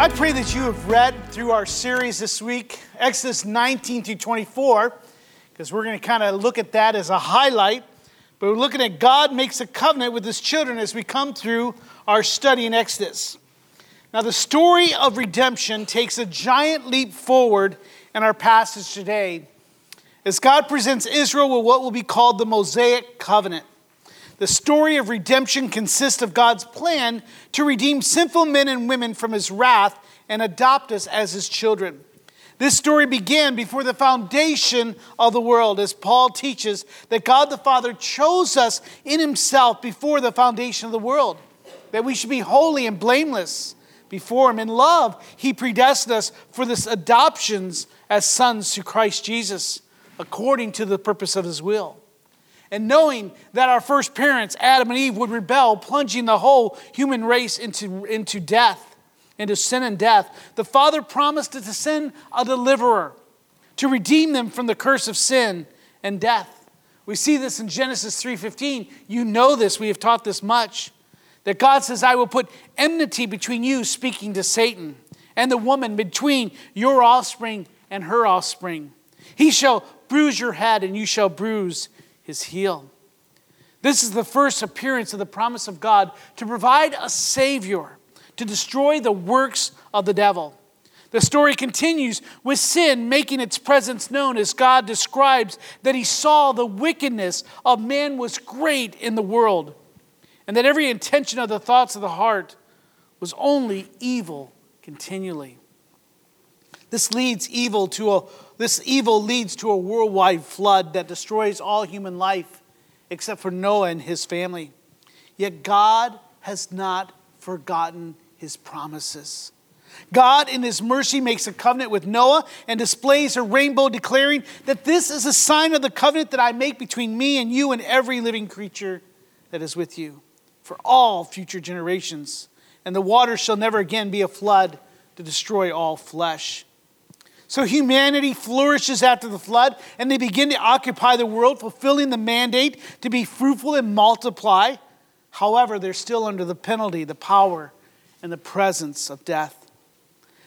I pray that you have read through our series this week, Exodus 19 through 24, because we're going to kind of look at that as a highlight. But we're looking at God makes a covenant with his children as we come through our study in Exodus. Now, the story of redemption takes a giant leap forward in our passage today as God presents Israel with what will be called the Mosaic covenant. The story of redemption consists of God's plan to redeem sinful men and women from his wrath and adopt us as his children. This story began before the foundation of the world, as Paul teaches that God the Father chose us in himself before the foundation of the world, that we should be holy and blameless before him. In love, he predestined us for this adoptions as sons to Christ Jesus, according to the purpose of his will. And knowing that our first parents, Adam and Eve, would rebel, plunging the whole human race into, into death, into sin and death, the Father promised to send a deliverer to redeem them from the curse of sin and death. We see this in Genesis 3:15. You know this, we have taught this much. That God says, I will put enmity between you, speaking to Satan, and the woman between your offspring and her offspring. He shall bruise your head, and you shall bruise his heel. This is the first appearance of the promise of God to provide a Savior to destroy the works of the devil. The story continues with sin making its presence known as God describes that he saw the wickedness of man was great in the world, and that every intention of the thoughts of the heart was only evil continually. This leads evil to a this evil leads to a worldwide flood that destroys all human life except for Noah and his family. Yet God has not forgotten his promises. God, in his mercy, makes a covenant with Noah and displays a rainbow, declaring that this is a sign of the covenant that I make between me and you and every living creature that is with you for all future generations. And the waters shall never again be a flood to destroy all flesh. So humanity flourishes after the flood, and they begin to occupy the world, fulfilling the mandate to be fruitful and multiply. However, they're still under the penalty, the power, and the presence of death.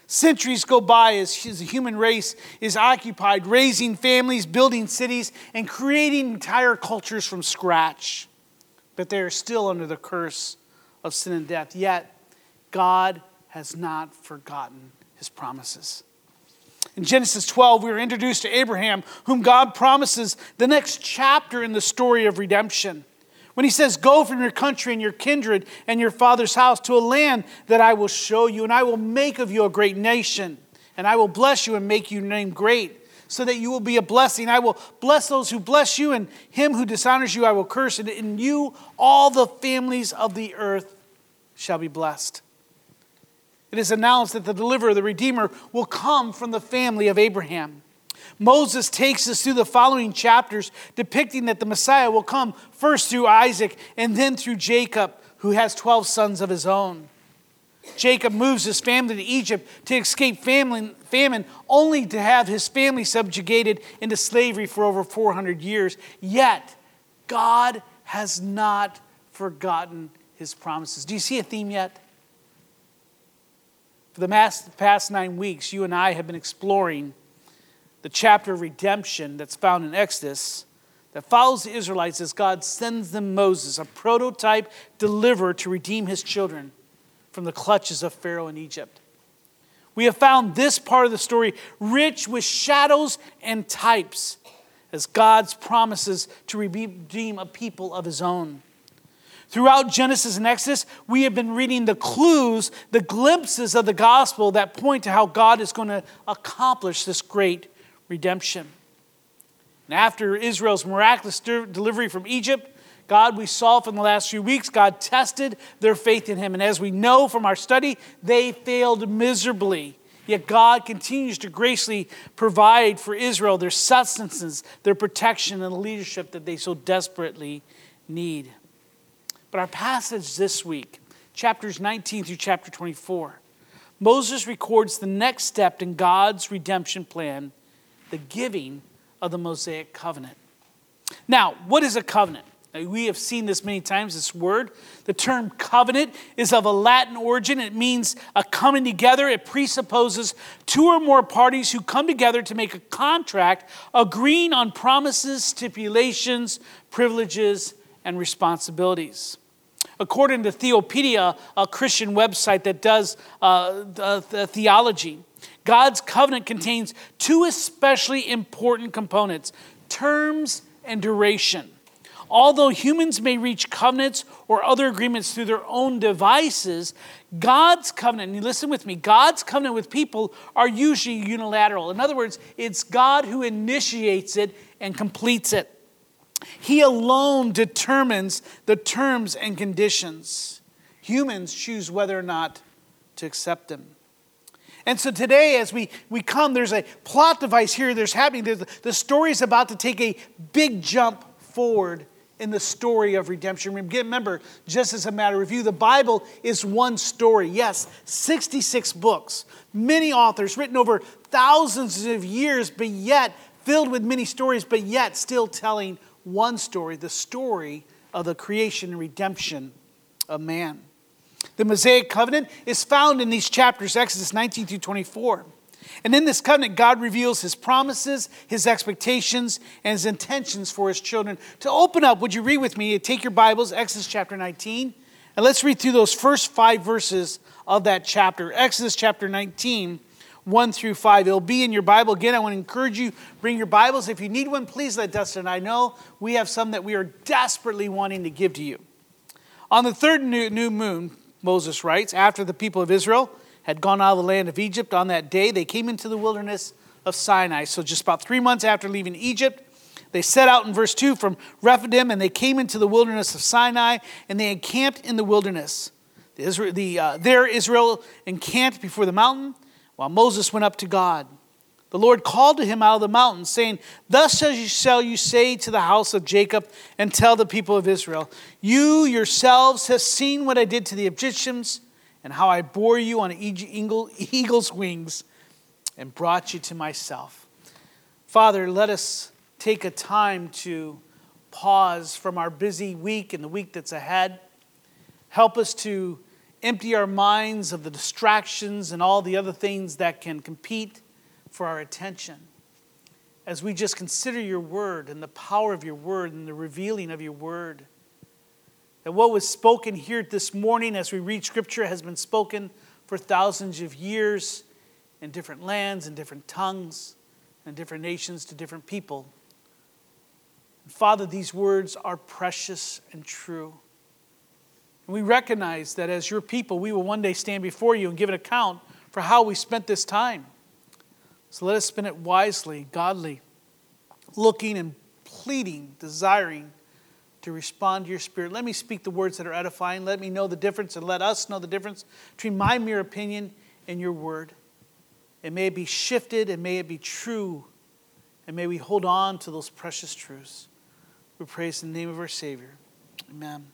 Centuries go by as the human race is occupied, raising families, building cities, and creating entire cultures from scratch. But they are still under the curse of sin and death. Yet, God has not forgotten his promises. In Genesis 12, we are introduced to Abraham, whom God promises the next chapter in the story of redemption. When he says, Go from your country and your kindred and your father's house to a land that I will show you, and I will make of you a great nation, and I will bless you and make your name great, so that you will be a blessing. I will bless those who bless you, and him who dishonors you I will curse, and in you all the families of the earth shall be blessed. It is announced that the deliverer, the Redeemer, will come from the family of Abraham. Moses takes us through the following chapters, depicting that the Messiah will come first through Isaac and then through Jacob, who has 12 sons of his own. Jacob moves his family to Egypt to escape famine, famine, only to have his family subjugated into slavery for over 400 years. Yet, God has not forgotten his promises. Do you see a theme yet? For the past nine weeks, you and I have been exploring the chapter of redemption that's found in Exodus that follows the Israelites as God sends them Moses, a prototype deliverer to redeem his children from the clutches of Pharaoh in Egypt. We have found this part of the story rich with shadows and types as God's promises to redeem a people of his own. Throughout Genesis and Exodus, we have been reading the clues, the glimpses of the gospel that point to how God is going to accomplish this great redemption. And after Israel's miraculous delivery from Egypt, God, we saw from the last few weeks, God tested their faith in Him. And as we know from our study, they failed miserably. Yet God continues to graciously provide for Israel their sustenance, their protection, and the leadership that they so desperately need. But our passage this week, chapters 19 through chapter 24, Moses records the next step in God's redemption plan, the giving of the Mosaic covenant. Now, what is a covenant? We have seen this many times, this word. The term covenant is of a Latin origin. It means a coming together. It presupposes two or more parties who come together to make a contract, agreeing on promises, stipulations, privileges, and responsibilities. According to Theopedia, a Christian website that does uh, the theology, God's covenant contains two especially important components terms and duration. Although humans may reach covenants or other agreements through their own devices, God's covenant, and listen with me, God's covenant with people are usually unilateral. In other words, it's God who initiates it and completes it. He alone determines the terms and conditions. Humans choose whether or not to accept them. And so today, as we, we come, there's a plot device here, there's happening. There's, the story is about to take a big jump forward in the story of redemption. Remember, just as a matter of review, the Bible is one story. Yes, 66 books, many authors, written over thousands of years, but yet filled with many stories, but yet still telling one story the story of the creation and redemption of man. The Mosaic covenant is found in these chapters, Exodus 19 through 24. And in this covenant, God reveals his promises, his expectations, and his intentions for his children. To open up, would you read with me? Take your Bibles, Exodus chapter 19, and let's read through those first five verses of that chapter. Exodus chapter 19, 1 through 5. It'll be in your Bible. Again, I want to encourage you, bring your Bibles. If you need one, please let Dustin and I know. We have some that we are desperately wanting to give to you. On the third new moon, Moses writes, after the people of Israel had gone out of the land of Egypt on that day, they came into the wilderness of Sinai. So, just about three months after leaving Egypt, they set out in verse 2 from Rephidim and they came into the wilderness of Sinai and they encamped in the wilderness. The Israel, the, uh, there, Israel encamped before the mountain while Moses went up to God. The Lord called to him out of the mountain, saying, Thus shall you say to the house of Jacob and tell the people of Israel, You yourselves have seen what I did to the Egyptians and how I bore you on eagle's wings and brought you to myself. Father, let us take a time to pause from our busy week and the week that's ahead. Help us to empty our minds of the distractions and all the other things that can compete for our attention as we just consider your word and the power of your word and the revealing of your word. That what was spoken here this morning as we read scripture has been spoken for thousands of years in different lands and different tongues and different nations to different people. Father, these words are precious and true. And we recognize that as your people, we will one day stand before you and give an account for how we spent this time. So let us spend it wisely, godly, looking and pleading, desiring to respond to your spirit. Let me speak the words that are edifying. Let me know the difference and let us know the difference between my mere opinion and your word. It may it be shifted and may it be true, and may we hold on to those precious truths. We praise in the name of our Savior. Amen.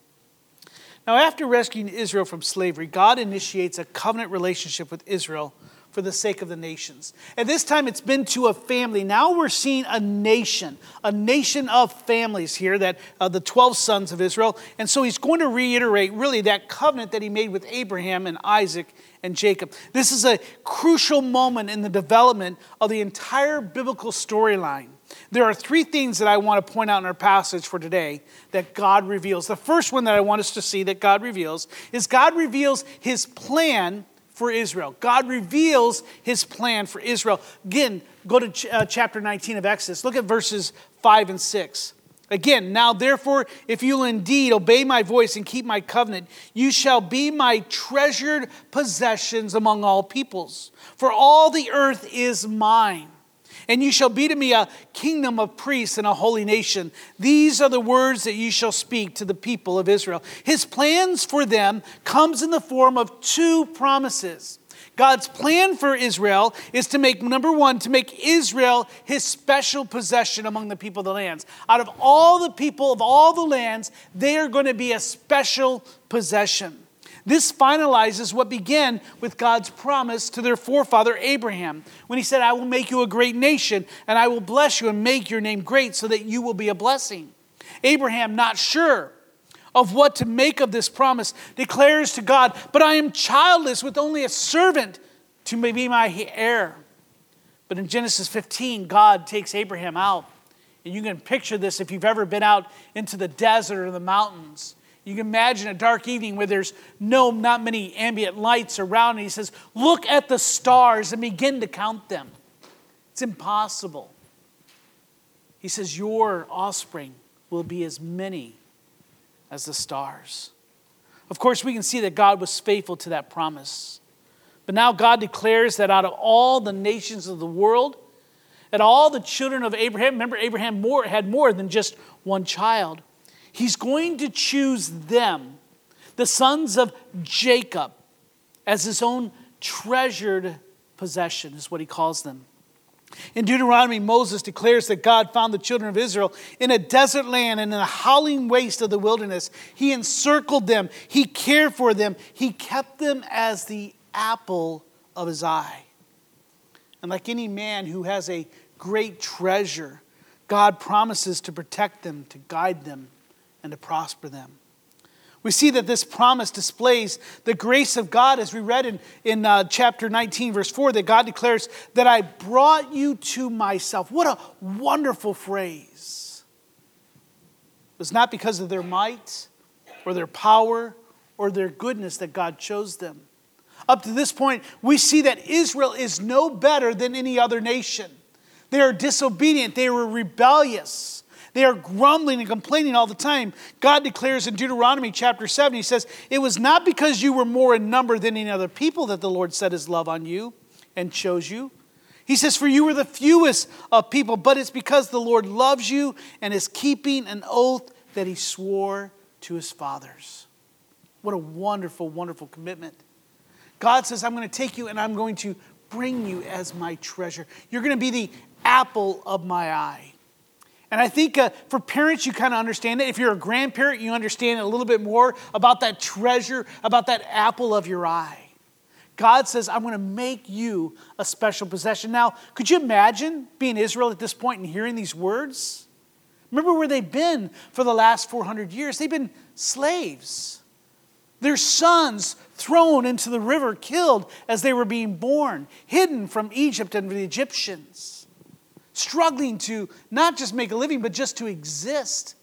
Now, after rescuing Israel from slavery, God initiates a covenant relationship with Israel for the sake of the nations. At this time, it's been to a family. Now we're seeing a nation, a nation of families here, that uh, the 12 sons of Israel. And so he's going to reiterate really that covenant that he made with Abraham and Isaac and Jacob. This is a crucial moment in the development of the entire biblical storyline. There are three things that I want to point out in our passage for today that God reveals. The first one that I want us to see that God reveals is God reveals his plan for Israel. God reveals his plan for Israel. Again, go to ch- uh, chapter 19 of Exodus. Look at verses 5 and 6. Again, now therefore, if you'll indeed obey my voice and keep my covenant, you shall be my treasured possessions among all peoples. For all the earth is mine and you shall be to me a kingdom of priests and a holy nation. These are the words that you shall speak to the people of Israel. His plans for them comes in the form of two promises. God's plan for Israel is to make, number one, to make Israel his special possession among the people of the lands. Out of all the people of all the lands, they are going to be a special possession. This finalizes what began with God's promise to their forefather Abraham when he said, I will make you a great nation, and I will bless you and make your name great so that you will be a blessing. Abraham, not sure of what to make of this promise, declares to God, But I am childless with only a servant to be my heir. But in Genesis 15, God takes Abraham out. And you can picture this if you've ever been out into the desert or the mountains. You can imagine a dark evening where there's no, not many ambient lights around. And he says, Look at the stars and begin to count them. It's impossible. He says, Your offspring will be as many as the stars. Of course, we can see that God was faithful to that promise. But now God declares that out of all the nations of the world, that all the children of Abraham, remember, Abraham more, had more than just one child. He's going to choose them, the sons of Jacob, as his own treasured possession, is what he calls them. In Deuteronomy, Moses declares that God found the children of Israel in a desert land and in a howling waste of the wilderness. He encircled them, He cared for them, He kept them as the apple of His eye. And like any man who has a great treasure, God promises to protect them, to guide them, and to prosper them. We see that this promise displays the grace of God, as we read in, in uh, chapter 19, verse 4, that God declares that I brought you to myself. What a wonderful phrase. It was not because of their might or their power or their goodness that God chose them. Up to this point, we see that Israel is no better than any other nation. They are disobedient, they were rebellious. They are grumbling and complaining all the time. God declares in Deuteronomy chapter 7, He says, It was not because you were more in number than any other people that the Lord set His love on you and chose you. He says, For you were the fewest of people, but it's because the Lord loves you and is keeping an oath that He swore to His fathers. What a wonderful, wonderful commitment. God says, I'm going to take you and I'm going to bring you as my treasure. You're going to be the apple of my eye. And I think uh, for parents, you kind of understand it. If you're a grandparent, you understand a little bit more about that treasure, about that apple of your eye. God says, I'm going to make you a special possession. Now, could you imagine being Israel at this point and hearing these words? Remember where they've been for the last 400 years? They've been slaves. Their sons thrown into the river, killed as they were being born, hidden from Egypt and the Egyptians struggling to not just make a living, but just to exist.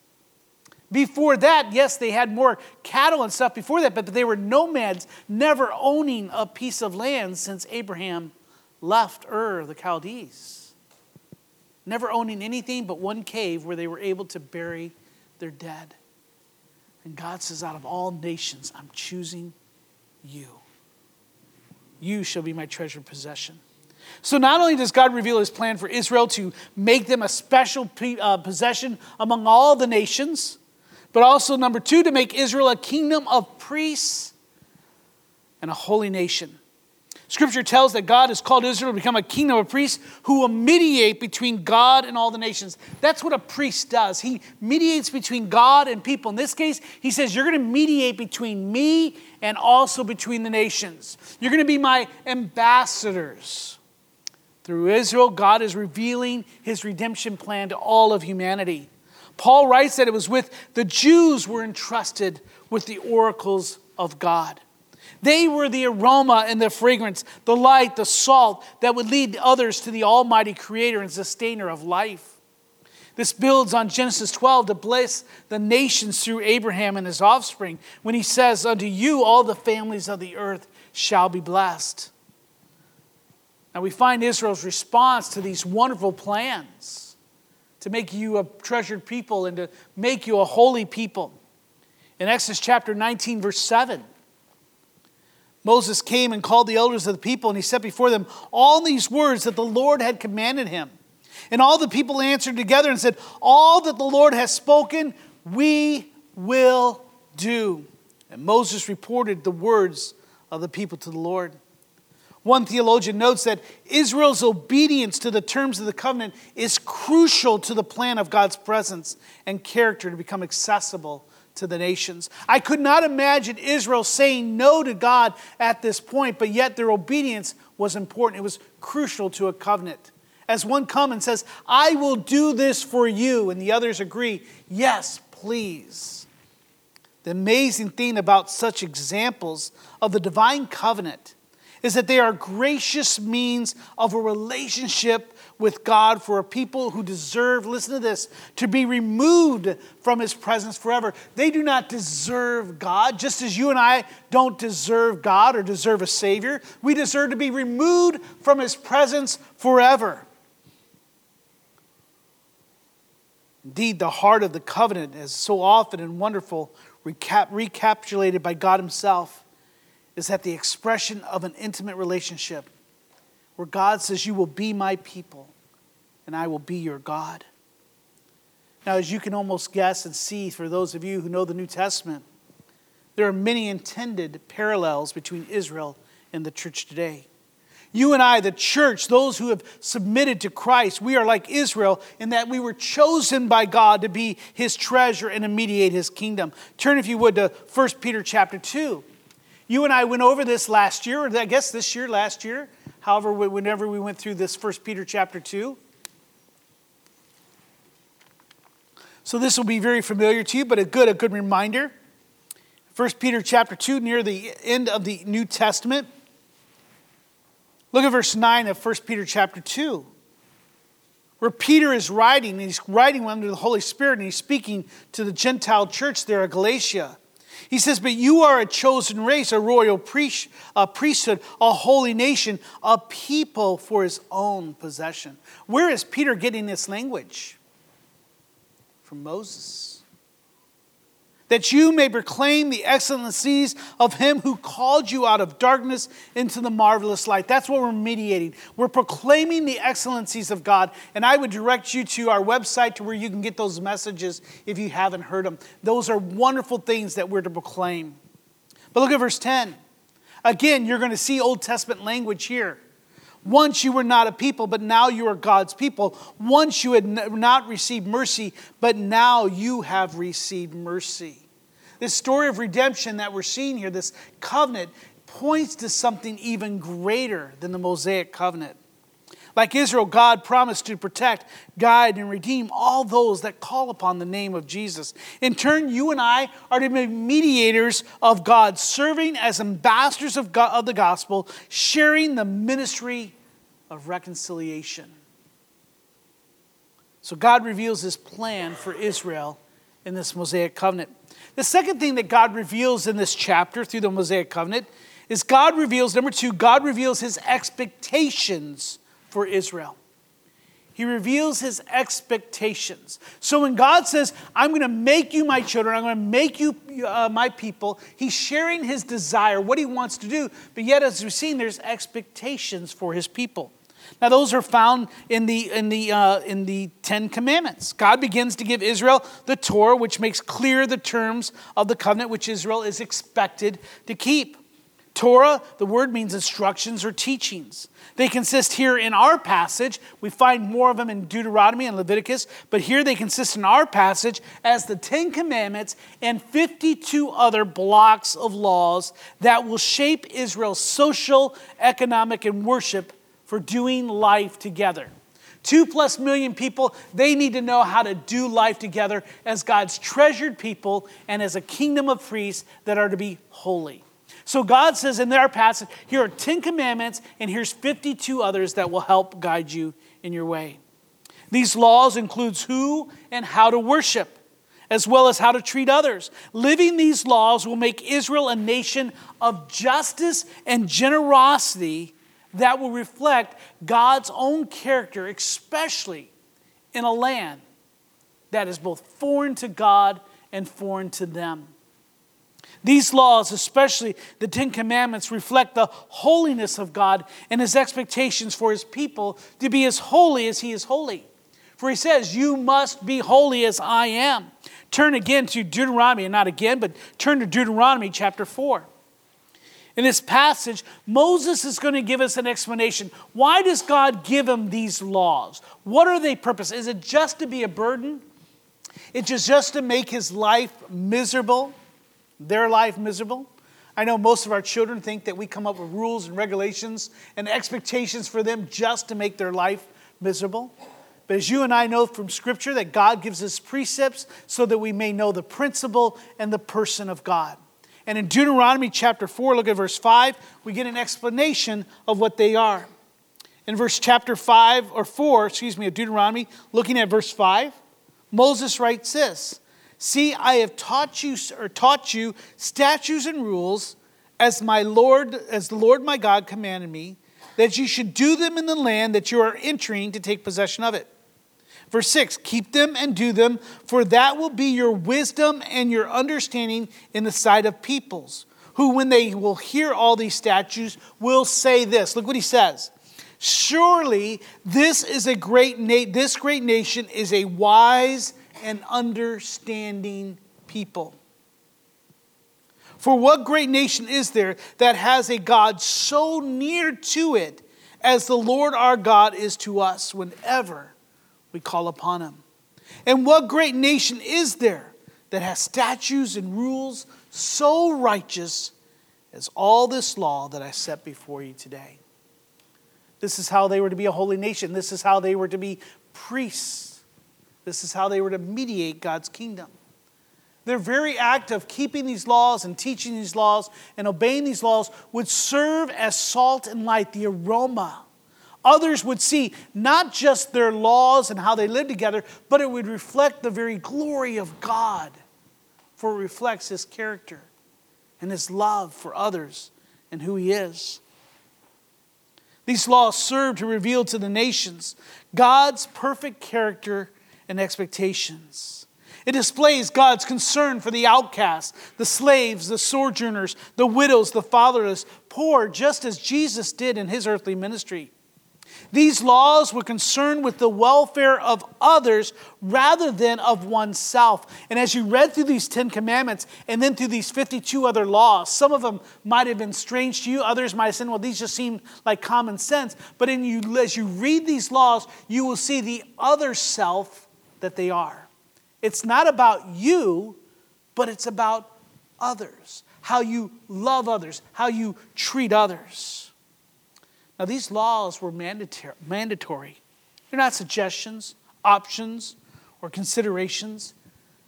Before that, yes, they had more cattle and stuff before that, but they were nomads, never owning a piece of land since Abraham left Ur, the Chaldees. Never owning anything but one cave where they were able to bury their dead. And God says, Out of all nations, I'm choosing you. You shall be my treasured possession. So, not only does God reveal his plan for Israel to make them a special uh, possession among all the nations, but also, number two, to make Israel a kingdom of priests and a holy nation. Scripture tells that God has called Israel to become a kingdom of priests who will mediate between God and all the nations. That's what a priest does. He mediates between God and people. In this case, he says, You're going to mediate between me and also between the nations. You're going to be my ambassadors. Through Israel, God is revealing his redemption plan to all of humanity. Paul writes that it was with the Jews were entrusted with the oracles of God. They were the aroma and the fragrance, the light, the salt that would lead others to the Almighty Creator and Sustainer of life. This builds on Genesis 12 to bless the nations through Abraham and his offspring when he says, Unto you all the families of the earth shall be blessed. Now we find Israel's response to these wonderful plans to make you a treasured people and to make you a holy people. In Exodus chapter 19, verse 7, Moses came and called the elders of the people, and he set before them all these words that the Lord had commanded him. And all the people answered together and said, All that the Lord has spoken, we will do. And Moses reported the words of the people to the Lord. One theologian notes that Israel's obedience to the terms of the covenant is crucial to the plan of God's presence and character to become accessible to the nations. I could not imagine Israel saying no to God at this point, but yet their obedience was important. It was crucial to a covenant. As one comes and says, I will do this for you, and the others agree, yes, please. The amazing thing about such examples of the divine covenant is that they are gracious means of a relationship with God for a people who deserve, listen to this, to be removed from his presence forever. They do not deserve God, just as you and I don't deserve God or deserve a Savior. We deserve to be removed from his presence forever. Indeed, the heart of the covenant is so often and wonderful, recap- recapitulated by God Himself is that the expression of an intimate relationship where God says, You will be my people and I will be your God. Now, as you can almost guess and see for those of you who know the New Testament, there are many intended parallels between Israel and the church today. You and I, the church, those who have submitted to Christ, we are like Israel in that we were chosen by God to be his treasure and to mediate his kingdom. Turn, if you would, to 1 Peter chapter 2. You and I went over this last year, or I guess this year, last year, however, whenever we went through this 1 Peter chapter 2. So this will be very familiar to you, but a good, a good reminder. 1 Peter chapter 2, near the end of the New Testament. Look at verse 9 of 1 Peter chapter 2, where Peter is writing, and he's writing under the Holy Spirit, and he's speaking to the Gentile church there at Galatia. He says, But you are a chosen race, a royal priest, a priesthood, a holy nation, a people for his own possession. Where is Peter getting this language? From Moses that you may proclaim the excellencies of him who called you out of darkness into the marvelous light. That's what we're mediating. We're proclaiming the excellencies of God. And I would direct you to our website to where you can get those messages if you haven't heard them. Those are wonderful things that we're to proclaim. But look at verse 10. Again, you're going to see Old Testament language here. Once you were not a people, but now you are God's people. Once you had not received mercy, but now you have received mercy. This story of redemption that we're seeing here, this covenant, points to something even greater than the Mosaic covenant. Like Israel, God promised to protect, guide, and redeem all those that call upon the name of Jesus. In turn, you and I are to be mediators of God, serving as ambassadors of, God, of the gospel, sharing the ministry of reconciliation. So God reveals his plan for Israel in this Mosaic covenant. The second thing that God reveals in this chapter through the Mosaic covenant is God reveals, number two, God reveals his expectations for Israel. He reveals his expectations. So when God says, I'm going to make you my children, I'm going to make you uh, my people, he's sharing his desire, what he wants to do. But yet, as we've seen, there's expectations for his people. Now, those are found in the, in, the, uh, in the Ten Commandments. God begins to give Israel the Torah, which makes clear the terms of the covenant which Israel is expected to keep. Torah, the word means instructions or teachings. They consist here in our passage. We find more of them in Deuteronomy and Leviticus, but here they consist in our passage as the Ten Commandments and 52 other blocks of laws that will shape Israel's social, economic, and worship for doing life together. Two plus million people, they need to know how to do life together as God's treasured people and as a kingdom of priests that are to be holy. So God says in their passage, here are 10 commandments, and here's 52 others that will help guide you in your way. These laws includes who and how to worship, as well as how to treat others. Living these laws will make Israel a nation of justice and generosity that will reflect God's own character, especially in a land that is both foreign to God and foreign to them. These laws, especially the Ten Commandments, reflect the holiness of God and his expectations for his people to be as holy as he is holy. For he says, You must be holy as I am. Turn again to Deuteronomy, and not again, but turn to Deuteronomy chapter 4. In this passage, Moses is going to give us an explanation. Why does God give him these laws? What are they purpose? Is it just to be a burden? It's just, just to make his life miserable, their life miserable? I know most of our children think that we come up with rules and regulations and expectations for them just to make their life miserable. But as you and I know from Scripture, that God gives us precepts so that we may know the principle and the person of God. And in Deuteronomy chapter 4, look at verse 5, we get an explanation of what they are. In verse chapter 5 or 4, excuse me, of Deuteronomy, looking at verse 5, Moses writes this See, I have taught you or taught you statutes and rules as my Lord, as the Lord my God commanded me, that you should do them in the land that you are entering to take possession of it. Verse 6 Keep them and do them, for that will be your wisdom and your understanding in the sight of peoples, who, when they will hear all these statutes, will say this. Look what he says. Surely this is a great na- this great nation is a wise and understanding people. For what great nation is there that has a God so near to it as the Lord our God is to us whenever we call upon him. And what great nation is there that has statutes and rules so righteous as all this law that I set before you today? This is how they were to be a holy nation. This is how they were to be priests. This is how they were to mediate God's kingdom. Their very act of keeping these laws and teaching these laws and obeying these laws would serve as salt and light, the aroma Others would see not just their laws and how they live together, but it would reflect the very glory of God, for it reflects His character and His love for others and who He is. These laws serve to reveal to the nations God's perfect character and expectations. It displays God's concern for the outcasts, the slaves, the sojourners, the widows, the fatherless, poor, just as Jesus did in his earthly ministry. These laws were concerned with the welfare of others rather than of oneself. And as you read through these 10 commandments and then through these 52 other laws, some of them might have been strange to you, others might have said, well, these just seem like common sense. But in you, as you read these laws, you will see the other self that they are. It's not about you, but it's about others, how you love others, how you treat others. Now, these laws were mandatory. They're not suggestions, options, or considerations,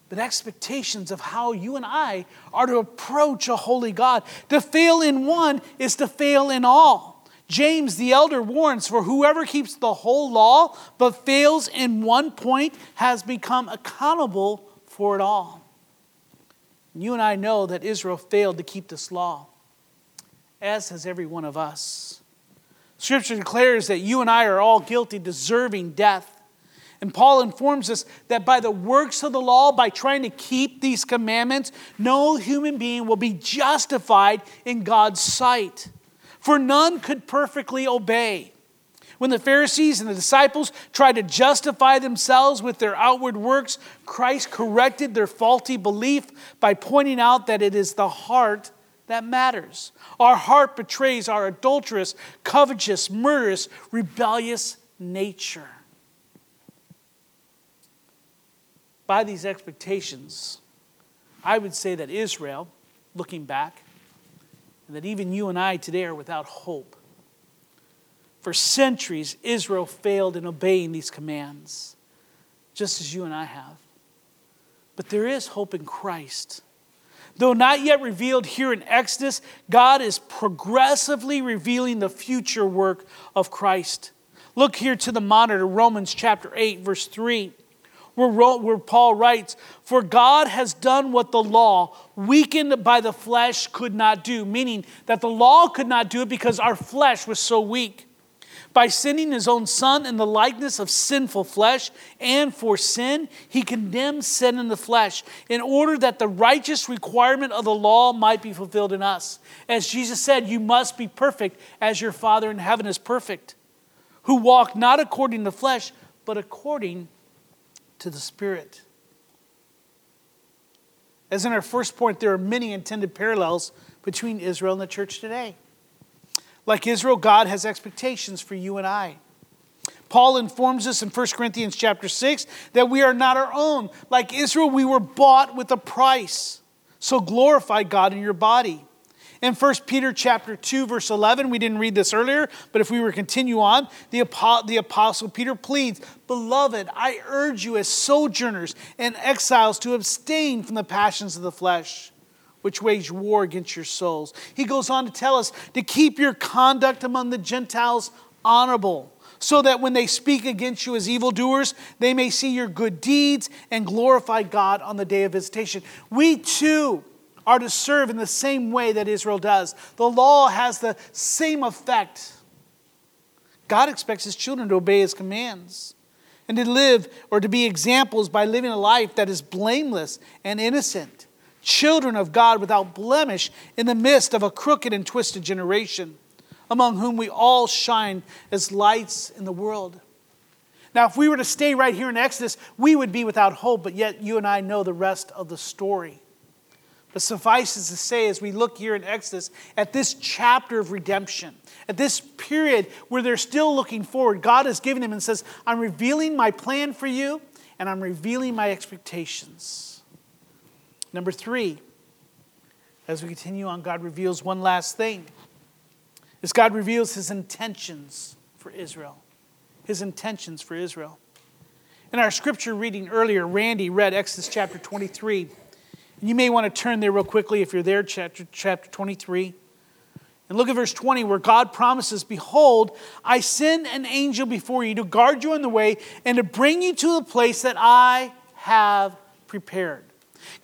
but expectations of how you and I are to approach a holy God. To fail in one is to fail in all. James the elder warns for whoever keeps the whole law but fails in one point has become accountable for it all. You and I know that Israel failed to keep this law, as has every one of us. Scripture declares that you and I are all guilty, deserving death. And Paul informs us that by the works of the law, by trying to keep these commandments, no human being will be justified in God's sight. For none could perfectly obey. When the Pharisees and the disciples tried to justify themselves with their outward works, Christ corrected their faulty belief by pointing out that it is the heart that matters. Our heart betrays our adulterous, covetous, murderous, rebellious nature. By these expectations, I would say that Israel, looking back, and that even you and I today are without hope. For centuries, Israel failed in obeying these commands, just as you and I have. But there is hope in Christ. Though not yet revealed here in Exodus, God is progressively revealing the future work of Christ. Look here to the monitor, Romans chapter 8, verse 3, where, Paul writes, For God has done what the law, weakened by the flesh, could not do, meaning that the law could not do it because our flesh was so weak by sending his own son in the likeness of sinful flesh, and for sin, he condemned sin in the flesh, in order that the righteous requirement of the law might be fulfilled in us. As Jesus said, You must be perfect as your Father in heaven is perfect, who walk not according to the flesh, but according to the Spirit. As in our first point, there are many intended parallels between Israel and the church today. Like Israel, God has expectations for you and I. Paul informs us in 1 Corinthians chapter 6 that we are not our own. Like Israel, we were bought with a price. So glorify God in your body. In 1 Peter chapter 2 verse 11, we didn't read this earlier, but if we were to continue on, the, the apostle Peter pleads, "Beloved, I urge you as sojourners and exiles to abstain from the passions of the flesh." Which wage war against your souls. He goes on to tell us to keep your conduct among the Gentiles honorable, so that when they speak against you as evildoers, they may see your good deeds and glorify God on the day of visitation. We too are to serve in the same way that Israel does. The law has the same effect. God expects his children to obey his commands and to live or to be examples by living a life that is blameless and innocent. Children of God without blemish in the midst of a crooked and twisted generation, among whom we all shine as lights in the world. Now, if we were to stay right here in Exodus, we would be without hope, but yet you and I know the rest of the story. But suffice it to say, as we look here in Exodus at this chapter of redemption, at this period where they're still looking forward, God has given him and says, I'm revealing my plan for you and I'm revealing my expectations. Number three, as we continue on, God reveals one last thing. As God reveals his intentions for Israel. His intentions for Israel. In our scripture reading earlier, Randy read Exodus chapter 23 and you may want to turn there real quickly if you're there, chapter, chapter 23. And look at verse 20, where God promises, Behold, I send an angel before you to guard you on the way and to bring you to the place that I have prepared.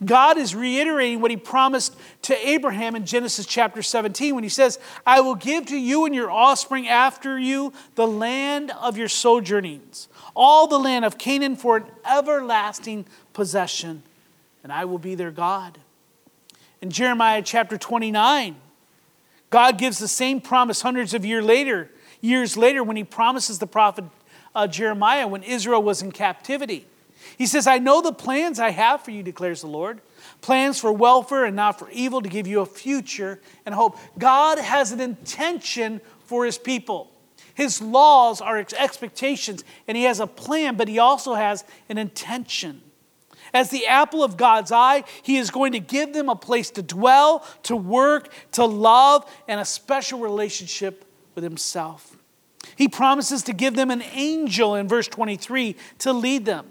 God is reiterating what he promised to Abraham in Genesis chapter 17 when he says, I will give to you and your offspring after you the land of your sojournings, all the land of Canaan for an everlasting possession and I will be their God. In Jeremiah chapter 29, God gives the same promise hundreds of years later, years later when he promises the prophet uh, Jeremiah when Israel was in captivity. He says, I know the plans I have for you, declares the Lord. Plans for welfare and not for evil, to give you a future and hope. God has an intention for his people. His laws are expectations, and he has a plan, but he also has an intention. As the apple of God's eye, He is going to give them a place to dwell, to work, to love, and a special relationship with Himself. He promises to give them an angel in verse 23 to lead them.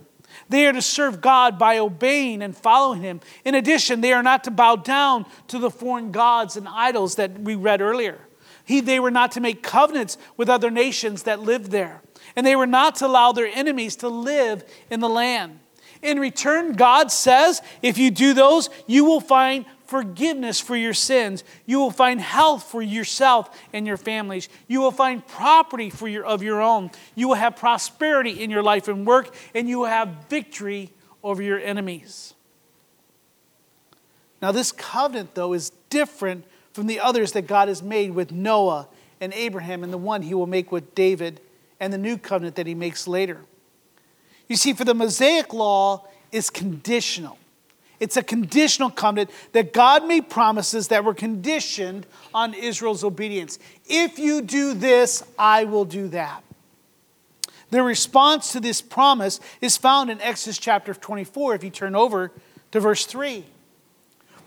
They are to serve God by obeying and following Him. In addition, they are not to bow down to the foreign gods and idols that we read earlier. He, they were not to make covenants with other nations that lived there. And they were not to allow their enemies to live in the land. In return, God says, if you do those, you will find forgiveness for your sins. You will find health for yourself and your families. You will find property for your, of your own. You will have prosperity in your life and work, and you will have victory over your enemies. Now, this covenant, though, is different from the others that God has made with Noah and Abraham and the one he will make with David and the new covenant that he makes later. You see, for the Mosaic law is conditional. It's a conditional covenant that God made promises that were conditioned on Israel's obedience. If you do this, I will do that. The response to this promise is found in Exodus chapter 24, if you turn over to verse 3.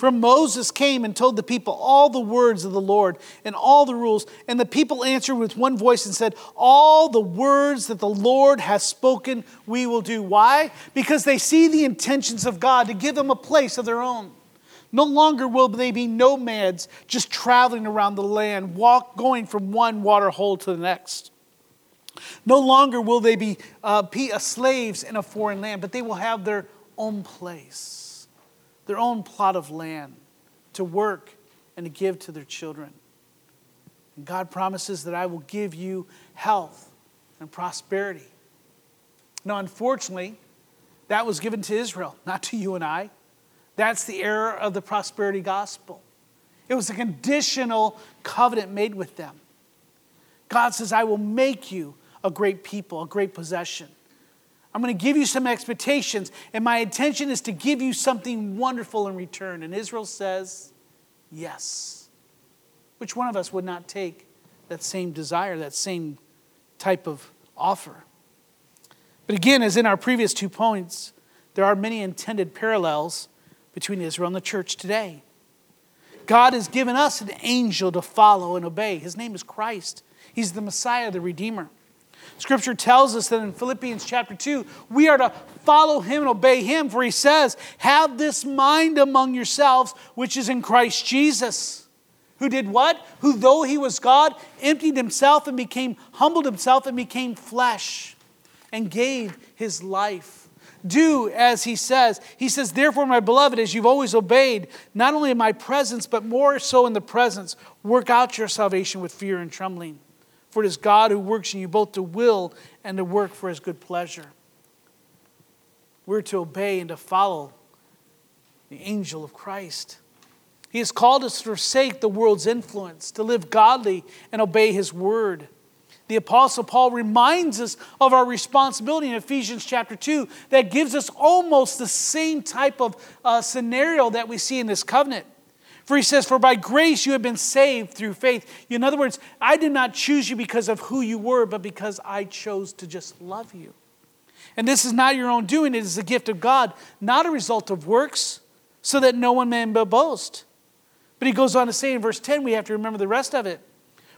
For Moses came and told the people all the words of the Lord and all the rules. And the people answered with one voice and said, All the words that the Lord has spoken, we will do. Why? Because they see the intentions of God to give them a place of their own. No longer will they be nomads just traveling around the land, walk, going from one water hole to the next. No longer will they be uh, slaves in a foreign land, but they will have their own place their own plot of land to work and to give to their children. And God promises that I will give you health and prosperity. Now, unfortunately, that was given to Israel, not to you and I. That's the error of the prosperity gospel. It was a conditional covenant made with them. God says, I will make you a great people, a great possession. I'm going to give you some expectations, and my intention is to give you something wonderful in return. And Israel says, Yes. Which one of us would not take that same desire, that same type of offer? But again, as in our previous two points, there are many intended parallels between Israel and the church today. God has given us an angel to follow and obey. His name is Christ. He's the Messiah, the Redeemer. Scripture tells us that in Philippians chapter 2, we are to follow him and obey him, for he says, Have this mind among yourselves, which is in Christ Jesus. Who did what? Who, though he was God, emptied himself and became, humbled himself and became flesh and gave his life. Do as he says. He says, Therefore, my beloved, as you've always obeyed, not only in my presence, but more so in the presence, work out your salvation with fear and trembling. For it is God who works in you both to will and to work for his good pleasure. We're to obey and to follow the angel of Christ. He has called us to forsake the world's influence, to live godly and obey his word. The Apostle Paul reminds us of our responsibility in Ephesians chapter 2 that gives us almost the same type of uh, scenario that we see in this covenant. For he says, For by grace you have been saved through faith. In other words, I did not choose you because of who you were, but because I chose to just love you. And this is not your own doing, it is a gift of God, not a result of works, so that no one may boast. But he goes on to say in verse 10, we have to remember the rest of it.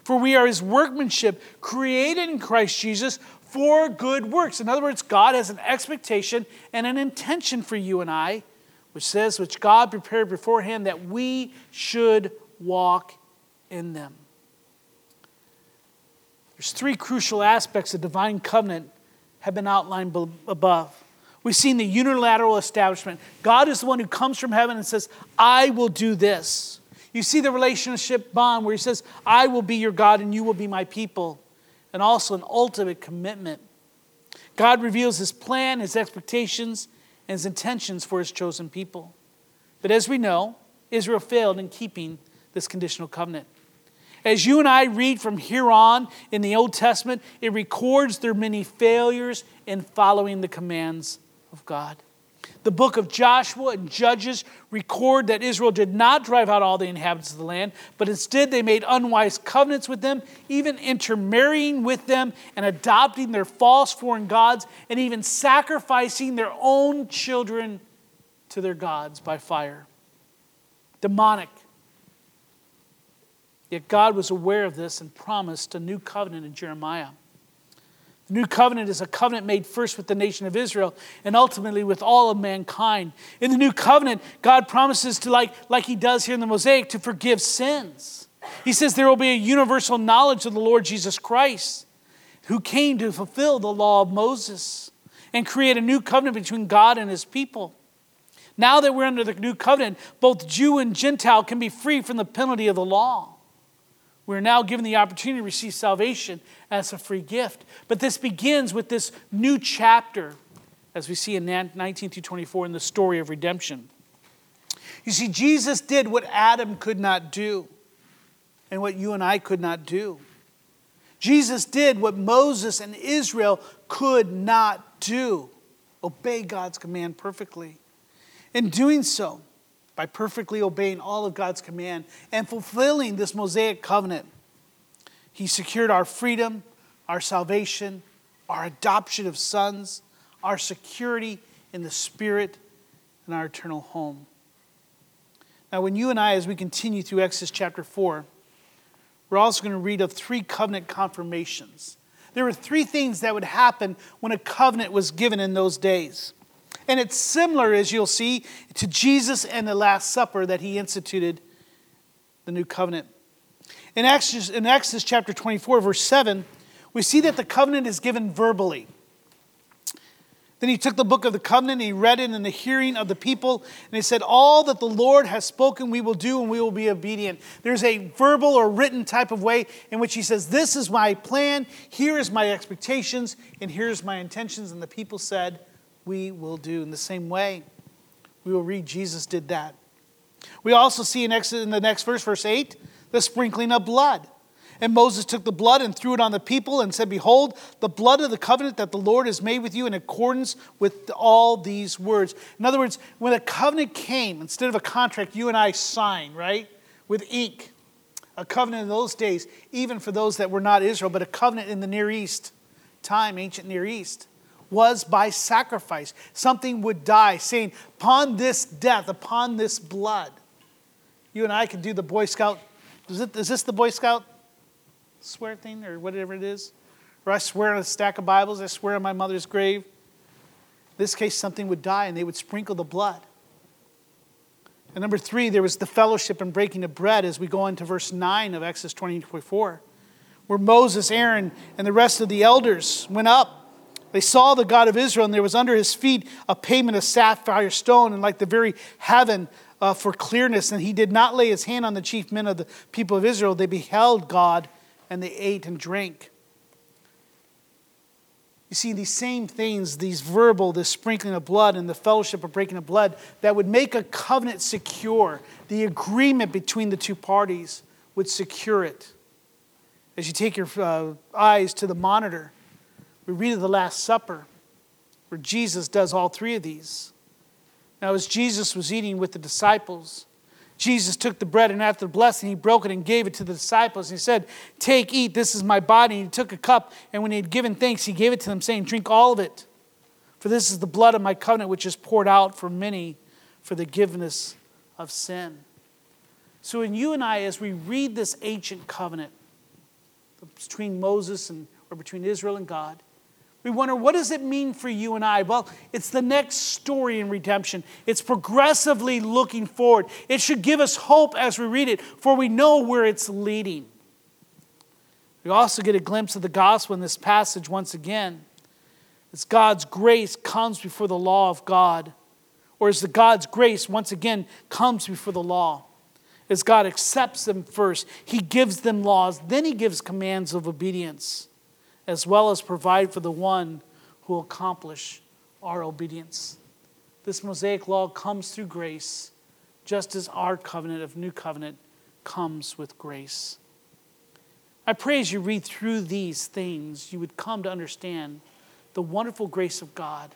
For we are his workmanship, created in Christ Jesus for good works. In other words, God has an expectation and an intention for you and I which says, which God prepared beforehand that we should walk in them. There's three crucial aspects of divine covenant have been outlined above. We've seen the unilateral establishment. God is the one who comes from heaven and says, I will do this. You see the relationship bond where he says, I will be your God and you will be my people. And also an ultimate commitment. God reveals his plan, his expectations, and his intentions for his chosen people. But as we know, Israel failed in keeping this conditional covenant. As you and I read from here on in the Old Testament, it records their many failures in following the commands of God. The book of Joshua and Judges record that Israel did not drive out all the inhabitants of the land, but instead they made unwise covenants with them, even intermarrying with them and adopting their false foreign gods, and even sacrificing their own children to their gods by fire. Demonic. Yet God was aware of this and promised a new covenant in Jeremiah. The new covenant is a covenant made first with the nation of Israel and ultimately with all of mankind. In the new covenant, God promises to, like, like he does here in the Mosaic, to forgive sins. He says there will be a universal knowledge of the Lord Jesus Christ, who came to fulfill the law of Moses and create a new covenant between God and his people. Now that we're under the new covenant, both Jew and Gentile can be free from the penalty of the law. We're now given the opportunity to receive salvation as a free gift. But this begins with this new chapter, as we see in 19 through 24 in the story of redemption. You see, Jesus did what Adam could not do and what you and I could not do. Jesus did what Moses and Israel could not do obey God's command perfectly. In doing so, by perfectly obeying all of God's command and fulfilling this Mosaic covenant, He secured our freedom, our salvation, our adoption of sons, our security in the Spirit, and our eternal home. Now, when you and I, as we continue through Exodus chapter 4, we're also going to read of three covenant confirmations. There were three things that would happen when a covenant was given in those days. And it's similar, as you'll see, to Jesus and the Last Supper that he instituted the new covenant. In Exodus, in Exodus chapter 24, verse 7, we see that the covenant is given verbally. Then he took the book of the covenant and he read it in the hearing of the people. And he said, All that the Lord has spoken, we will do and we will be obedient. There's a verbal or written type of way in which he says, This is my plan, here is my expectations, and here's my intentions. And the people said, We will do. In the same way, we will read Jesus did that. We also see in, Exodus, in the next verse, verse 8, the sprinkling of blood. And Moses took the blood and threw it on the people and said, Behold, the blood of the covenant that the Lord has made with you in accordance with all these words. In other words, when a covenant came, instead of a contract you and I sign, right, with ink, A covenant in those days, even for those that were not Israel, but a covenant in the Near East, time, ancient Near East, was by sacrifice. Something would die, saying, Upon this death, upon this blood. You and I could do the Boy Scout. Is, it, is this the Boy Scout swear thing or whatever it is? Or I swear on a stack of Bibles, I swear on my mother's grave. In this case, something would die and they would sprinkle the blood. And number three, there was the fellowship and breaking of bread as we go into verse 9 of Exodus 20 24, where Moses, Aaron, and the rest of the elders went up. They saw the God of Israel, and there was under his feet a pavement of sapphire stone, and like the very heaven uh, for clearness. And he did not lay his hand on the chief men of the people of Israel. They beheld God, and they ate and drank. You see, these same things, these verbal, this sprinkling of blood and the fellowship of breaking of blood, that would make a covenant secure, the agreement between the two parties would secure it. As you take your uh, eyes to the monitor, we read of the Last Supper, where Jesus does all three of these. Now, as Jesus was eating with the disciples, Jesus took the bread and after the blessing, he broke it and gave it to the disciples. He said, Take, eat, this is my body. And he took a cup, and when he had given thanks, he gave it to them, saying, Drink all of it. For this is the blood of my covenant, which is poured out for many for the forgiveness of sin. So, in you and I, as we read this ancient covenant between Moses and or between Israel and God, we wonder, what does it mean for you and I? Well, it's the next story in redemption. It's progressively looking forward. It should give us hope as we read it, for we know where it's leading. We also get a glimpse of the gospel in this passage once again. As God's grace comes before the law of God, or as the God's grace once again comes before the law. As God accepts them first, He gives them laws, then He gives commands of obedience as well as provide for the one who will accomplish our obedience. This Mosaic law comes through grace, just as our covenant of new covenant comes with grace. I pray as you read through these things, you would come to understand the wonderful grace of God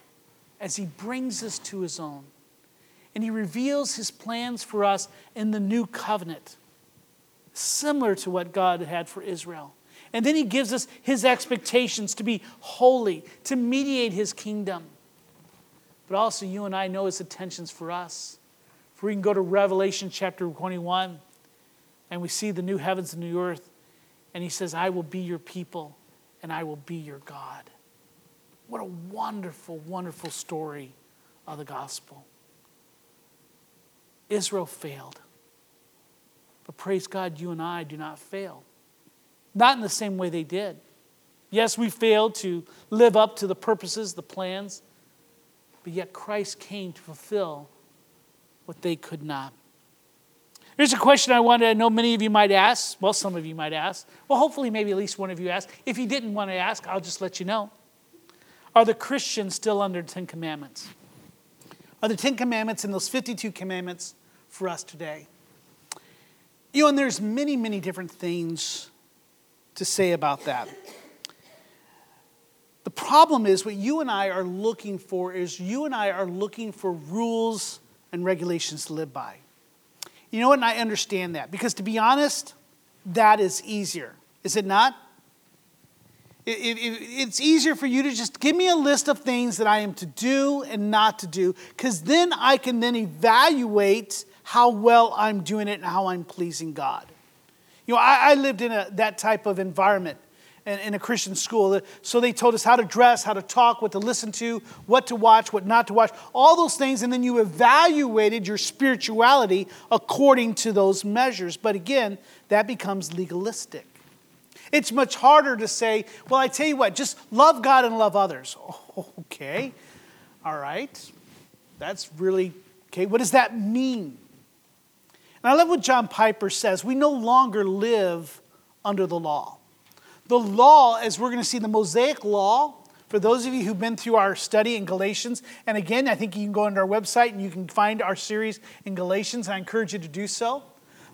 as He brings us to His own. And He reveals His plans for us in the new covenant, similar to what God had for Israel. And then he gives us his expectations to be holy, to mediate his kingdom. But also, you and I know his intentions for us. If we can go to Revelation chapter 21, and we see the new heavens and new earth, and he says, I will be your people, and I will be your God. What a wonderful, wonderful story of the gospel. Israel failed. But praise God, you and I do not fail. Not in the same way they did. Yes, we failed to live up to the purposes, the plans, but yet Christ came to fulfill what they could not. Here's a question I wanted. I know many of you might ask. Well, some of you might ask. Well, hopefully, maybe at least one of you asked. If you didn't want to ask, I'll just let you know. Are the Christians still under Ten Commandments? Are the Ten Commandments and those 52 commandments for us today? You know, and there's many, many different things to say about that. The problem is what you and I are looking for is you and I are looking for rules and regulations to live by. You know what? And I understand that because to be honest, that is easier. Is it not? It, it, it's easier for you to just give me a list of things that I am to do and not to do because then I can then evaluate how well I'm doing it and how I'm pleasing God. You know, I, I lived in a, that type of environment in, in, a Christian school. So they told us how to dress, how to talk, what to listen to, what to watch, what not to watch, all those things. And then you evaluated your spirituality according to those measures. But again, that becomes legalistic. It's much harder to say, well, I tell you what, just love God and love others. Okay, all right. That's really, okay, what does that mean? And I love what John Piper says. We no longer live under the law. The law, as we're going to see, the Mosaic law, for those of you who've been through our study in Galatians, and again, I think you can go into our website and you can find our series in Galatians. I encourage you to do so.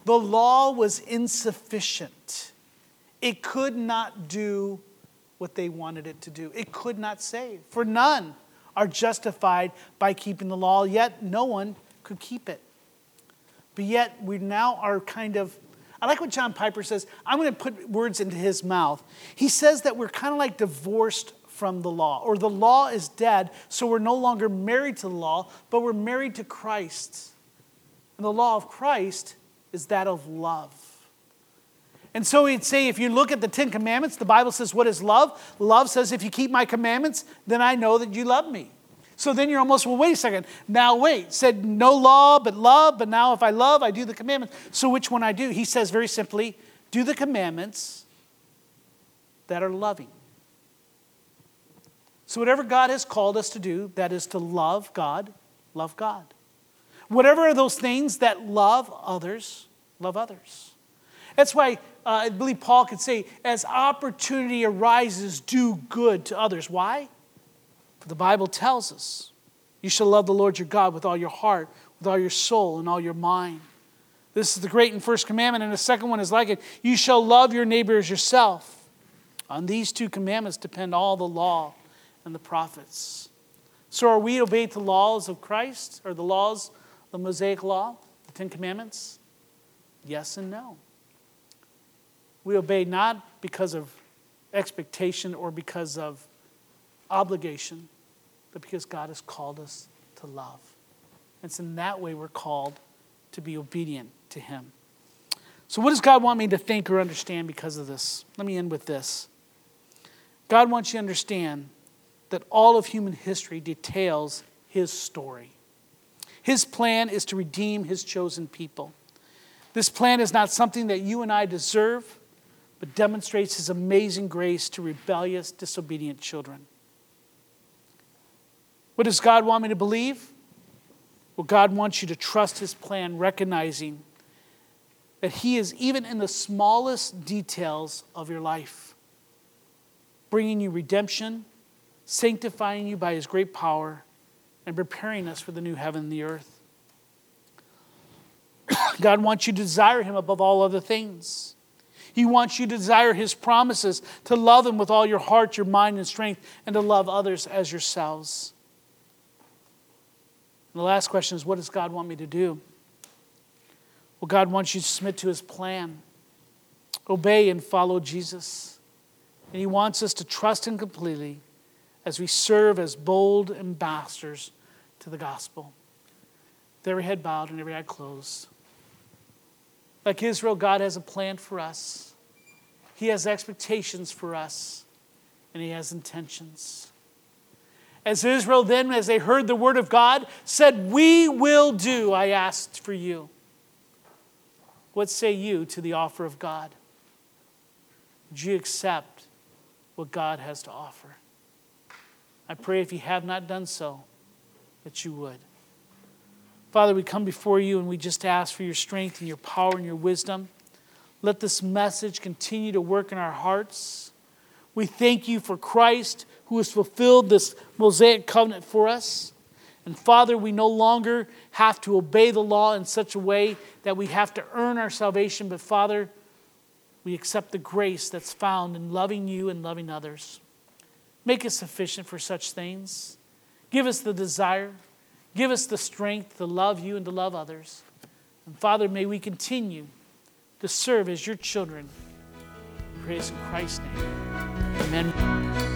The law was insufficient, it could not do what they wanted it to do, it could not save. For none are justified by keeping the law, yet no one could keep it. But yet we now are kind of, I like what John Piper says. I'm going to put words into his mouth. He says that we're kind of like divorced from the law, or the law is dead, so we're no longer married to the law, but we're married to Christ. And the law of Christ is that of love. And so he'd say, if you look at the Ten Commandments, the Bible says, What is love? Love says, If you keep my commandments, then I know that you love me. So then you're almost, well, wait a second. Now, wait. Said no law but love, but now if I love, I do the commandments. So which one I do? He says very simply, do the commandments that are loving. So, whatever God has called us to do, that is to love God, love God. Whatever are those things that love others, love others. That's why uh, I believe Paul could say, as opportunity arises, do good to others. Why? The Bible tells us you shall love the Lord your God with all your heart, with all your soul, and all your mind. This is the great and first commandment, and the second one is like it you shall love your neighbor as yourself. On these two commandments depend all the law and the prophets. So, are we to the laws of Christ or the laws, the Mosaic law, the Ten Commandments? Yes and no. We obey not because of expectation or because of obligation, but because God has called us to love. And It's in that way we're called to be obedient to Him. So, what does God want me to think or understand because of this? Let me end with this. God wants you to understand that all of human history details His story. His plan is to redeem His chosen people. This plan is not something that you and I deserve, but demonstrates His amazing grace to rebellious, disobedient children. What does God want me to believe? Well, God wants you to trust His plan, recognizing that He is even in the smallest details of your life, bringing you redemption, sanctifying you by His great power, and preparing us for the new heaven and the earth. God wants you to desire Him above all other things. He wants you to desire His promises, to love Him with all your heart, your mind, and strength, and to love others as yourselves. The last question is what does God want me to do? Well, God wants you to submit to his plan, obey and follow Jesus. And he wants us to trust him completely as we serve as bold ambassadors to the gospel. With every head bowed and every eye closed. Like Israel, God has a plan for us. He has expectations for us, and He has intentions. As Israel then, as they heard the word of God, said, We will do, I asked for you. What say you to the offer of God? Would you accept what God has to offer? I pray if you have not done so, that you would. Father, we come before you and we just ask for your strength and your power and your wisdom. Let this message continue to work in our hearts. We thank you for Christ who has fulfilled this Mosaic covenant for us. And Father, we no longer have to obey the law in such a way that we have to earn our salvation, but Father, we accept the grace that's found in loving you and loving others. Make us sufficient for such things. Give us the desire. Give us the strength to love you and to love others. And Father, may we continue to serve as your children. Praise in Christ's name. Amen.